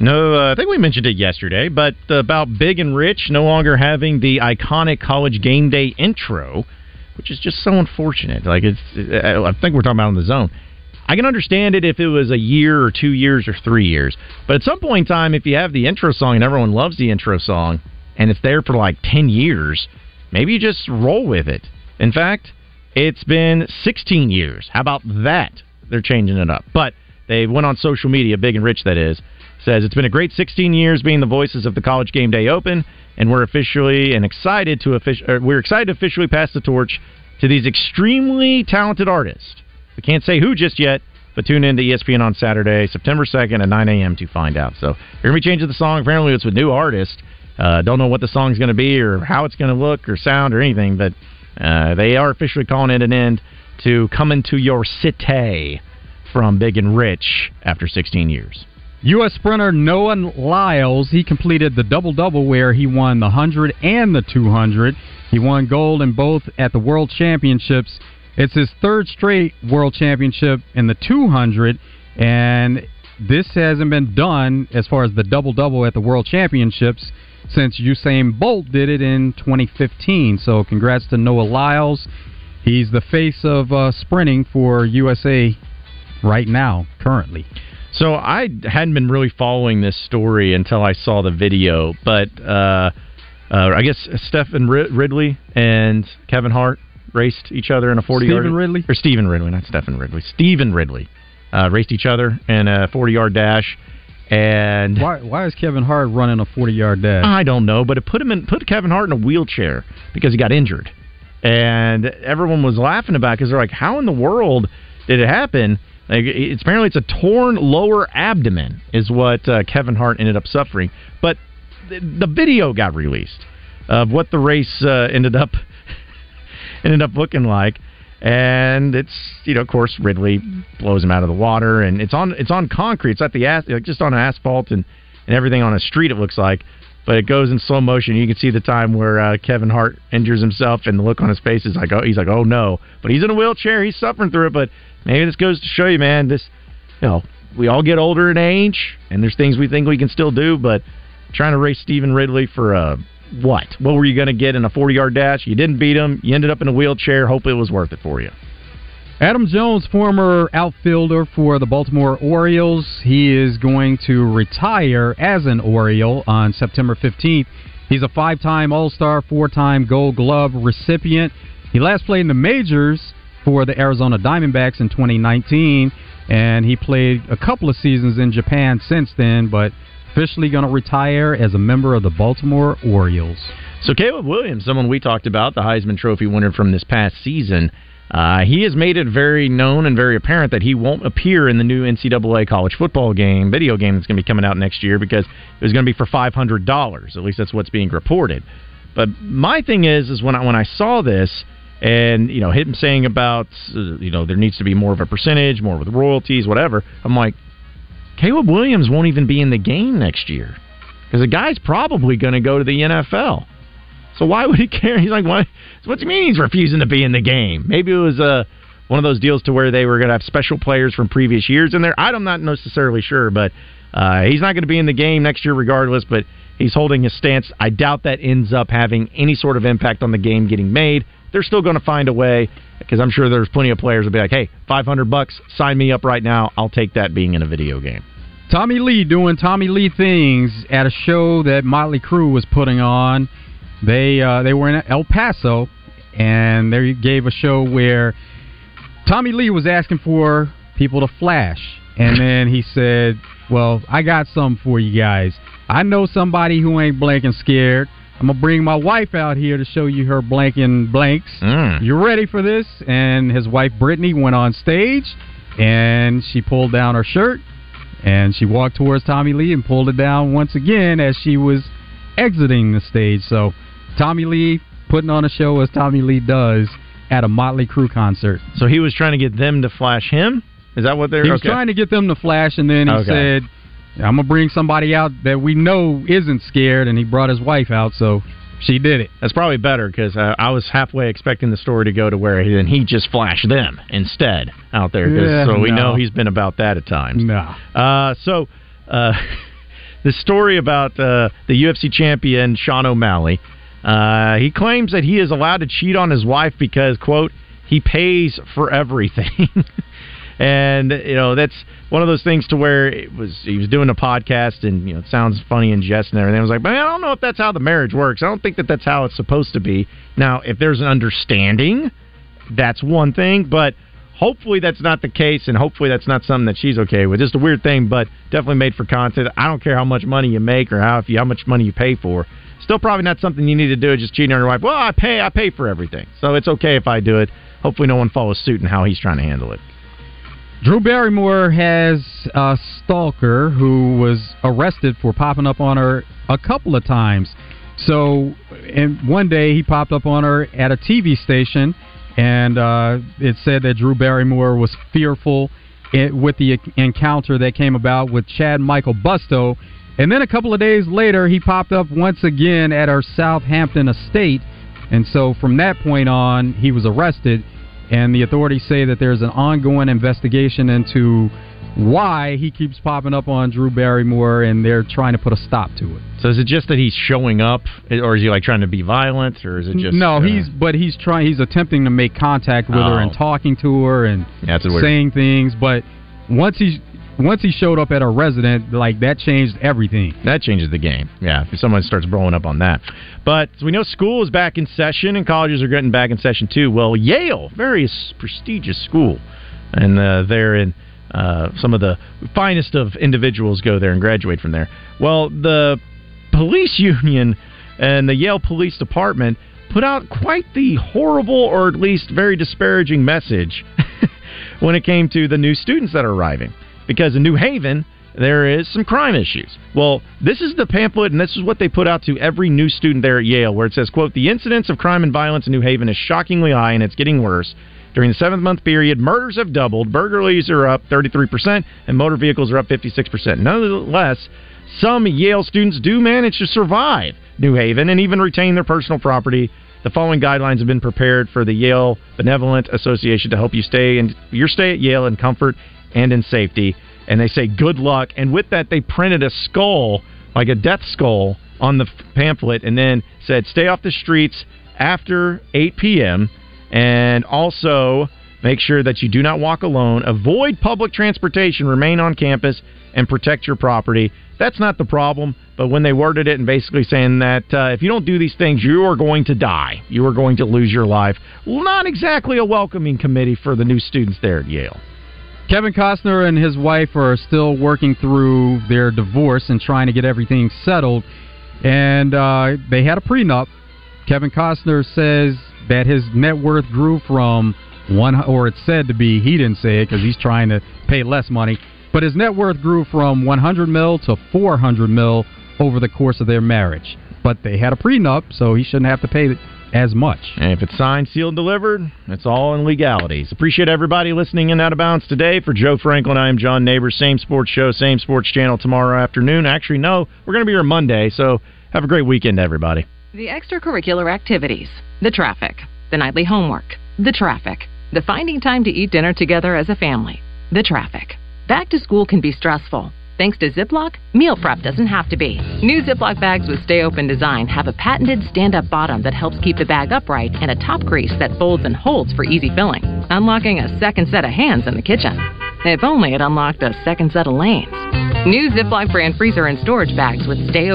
No, uh, I think we mentioned it yesterday, but about Big and Rich no longer having the iconic college game day intro, which is just so unfortunate. Like it's, I think we're talking about in the zone. I can understand it if it was a year or two years or three years, but at some point in time, if you have the intro song and everyone loves the intro song, and it's there for like ten years, maybe you just roll with it. In fact, it's been 16 years. How about that? They're changing it up. But they went on social media, big and rich that is, says it's been a great 16 years being the voices of the College Game Day Open, and we're officially and excited to offic- we're excited to officially pass the torch to these extremely talented artists. We can't say who just yet, but tune in to ESPN on Saturday, September 2nd at 9 a.m. to find out. So they're to be changing the song. Apparently, it's with new artists. Uh, don't know what the song's to be or how it's to look or sound or anything, but uh, they are officially calling it an end to Coming to Your City from Big and Rich after 16 years. U.S. sprinter Noah Lyles, he completed the double double where he won the 100 and the 200. He won gold in both at the World Championships. It's his third straight World Championship in the 200, and this hasn't been done as far as the double double at the World Championships since Usain Bolt did it in 2015. So, congrats to Noah Lyles. He's the face of uh, sprinting for USA right now, currently. So I hadn't been really following this story until I saw the video, but uh, uh, I guess Stephen Ridley and Kevin Hart raced each other in a 40 Stephen yard Stephen Ridley or Stephen Ridley, not Stephen Ridley. Stephen Ridley uh, raced each other in a 40 yard dash. And why why is Kevin Hart running a 40 yard dash? I don't know, but it put him in put Kevin Hart in a wheelchair because he got injured, and everyone was laughing about because they're like, how in the world did it happen? It's apparently it's a torn lower abdomen is what uh, Kevin Hart ended up suffering, but the, the video got released of what the race uh, ended up ended up looking like. And it's you know of course Ridley blows him out of the water and it's on it's on concrete. It's at the as, like just on asphalt and and everything on a street it looks like. But it goes in slow motion. You can see the time where uh, Kevin Hart injures himself and the look on his face is like oh he's like oh no. But he's in a wheelchair. He's suffering through it. But maybe this goes to show you man this you know we all get older in age and there's things we think we can still do but trying to race Stephen Ridley for a what? What were you going to get in a 40 yard dash? You didn't beat him. You ended up in a wheelchair. Hope it was worth it for you. Adam Jones, former outfielder for the Baltimore Orioles, he is going to retire as an Oriole on September 15th. He's a five time All Star, four time Gold Glove recipient. He last played in the majors for the Arizona Diamondbacks in 2019, and he played a couple of seasons in Japan since then, but officially going to retire as a member of the Baltimore Orioles. So Caleb Williams, someone we talked about, the Heisman Trophy winner from this past season, uh, he has made it very known and very apparent that he won't appear in the new NCAA college football game, video game that's going to be coming out next year because it was going to be for five hundred dollars. At least that's what's being reported. But my thing is, is when I, when I saw this and you know him saying about uh, you know there needs to be more of a percentage, more with royalties, whatever. I'm like, Caleb Williams won't even be in the game next year because the guy's probably going to go to the NFL. So why would he care? He's like, what? What do you mean he's refusing to be in the game? Maybe it was uh, one of those deals to where they were going to have special players from previous years in there. I'm not necessarily sure, but uh, he's not going to be in the game next year regardless. But he's holding his stance. I doubt that ends up having any sort of impact on the game getting made. They're still going to find a way because I'm sure there's plenty of players will be like, "Hey, 500 bucks, sign me up right now. I'll take that being in a video game." Tommy Lee doing Tommy Lee things at a show that Motley Crue was putting on. They uh, they were in El Paso, and they gave a show where Tommy Lee was asking for people to flash, and then he said, "Well, I got something for you guys. I know somebody who ain't blanking scared." I'm gonna bring my wife out here to show you her blanking blanks. Mm. You ready for this? And his wife Brittany went on stage, and she pulled down her shirt, and she walked towards Tommy Lee and pulled it down once again as she was exiting the stage. So Tommy Lee putting on a show as Tommy Lee does at a Motley Crue concert. So he was trying to get them to flash him. Is that what they're? He was okay. trying to get them to flash, and then he Okay. said, "I'm gonna bring somebody out that we know isn't scared," and he brought his wife out. So She did it. That's probably better because uh, I was halfway expecting the story to go to where then he just flashed them instead out there. Yeah, so we no. know he's been about that at times. No. Uh, so uh, the story about uh, the UFC champion Sean O'Malley. Uh, he claims that he is allowed to cheat on his wife because quote he pays for everything. And you know that's one of those things to where it was he was doing a podcast and you know it sounds funny and jest and everything. I was like, man, I don't know if that's how the marriage works. I don't think that that's how it's supposed to be. Now, if there's an understanding, that's one thing, but hopefully that's not the case, and hopefully that's not something that she's okay with. Just a weird thing, but definitely made for content. I don't care how much money you make or how if you how much money you pay for. Still, probably not something you need to do. Just cheating on your wife. Well, I pay, I pay for everything, so it's okay if I do it. Hopefully, no one follows suit in how he's trying to handle it. Drew Barrymore has a stalker who was arrested for popping up on her a couple of times. So, and one day he popped up on her at a TV station, and uh, it said that Drew Barrymore was fearful it, with the encounter that came about with Chad Michael Busto. And then a couple of days later, he popped up once again at her Southampton estate. And so from that point on, he was arrested. And the authorities say that there's an ongoing investigation into why he keeps popping up on Drew Barrymore, and they're trying to put a stop to it. So is it just that he's showing up, or is he like trying to be violent, or is it just no, uh, he's but he's trying. He's attempting to make contact with her Oh. and talking to her and saying things. But once he once he showed up at her resident, like that changed everything. That changes the game. Yeah, if someone starts blowing up on that. But we know school is back in session and colleges are getting back in session too. Well, Yale, very prestigious school, and uh, they're in. Uh, some of the finest of individuals go there and graduate from there. Well, the police union and the Yale Police Department put out quite the horrible, or at least very disparaging message when it came to the new students that are arriving. Because in New Haven, there is some crime issues. Well, this is the pamphlet, and this is what they put out to every new student there at Yale, where it says, quote, the incidence of crime and violence in New Haven is shockingly high, and it's getting worse. During the seventh month period, murders have doubled, burglaries are up 33%, and motor vehicles are up 56%. Nonetheless, some Yale students do manage to survive New Haven and even retain their personal property. The following guidelines have been prepared for the Yale Benevolent Association to help you stay in your stay at Yale in comfort and in safety. And they say good luck. And with that, they printed a skull, like a death skull, on the pamphlet, and then said stay off the streets after 8 p.m. And also make sure that you do not walk alone. Avoid public transportation. Remain on campus and protect your property. That's not the problem. But when they worded it and basically saying that uh, if you don't do these things, you are going to die, you are going to lose your life. Not exactly a welcoming committee for the new students there at Yale. Kevin Costner and his wife are still working through their divorce and trying to get everything settled. And uh, they had a prenup. Kevin Costner says that his net worth grew from one, or it's said to be. He didn't say it because he's trying to pay less money. But his net worth grew from 100 mil to 400 mil over the course of their marriage. But they had a prenup, so he shouldn't have to pay as much. And if it's signed, sealed, delivered, it's all in legalities. Appreciate everybody listening in Out of Bounds today. For Joe Franklin, I am John Neighbors. Same sports show, same sports channel tomorrow afternoon. Actually, no, we're going to be here Monday, so have a great weekend, everybody. The extracurricular activities, the traffic, the nightly homework, the traffic, the finding time to eat dinner together as a family, the traffic. Back to school can be stressful. Thanks to Ziploc, meal prep doesn't have to be. New Ziploc bags with Stay Open design have a patented stand up bottom that helps keep the bag upright and a top crease that folds and holds for easy filling, unlocking a second set of hands in the kitchen. If only it unlocked a second set of lanes. New Ziploc brand freezer and storage bags with Stay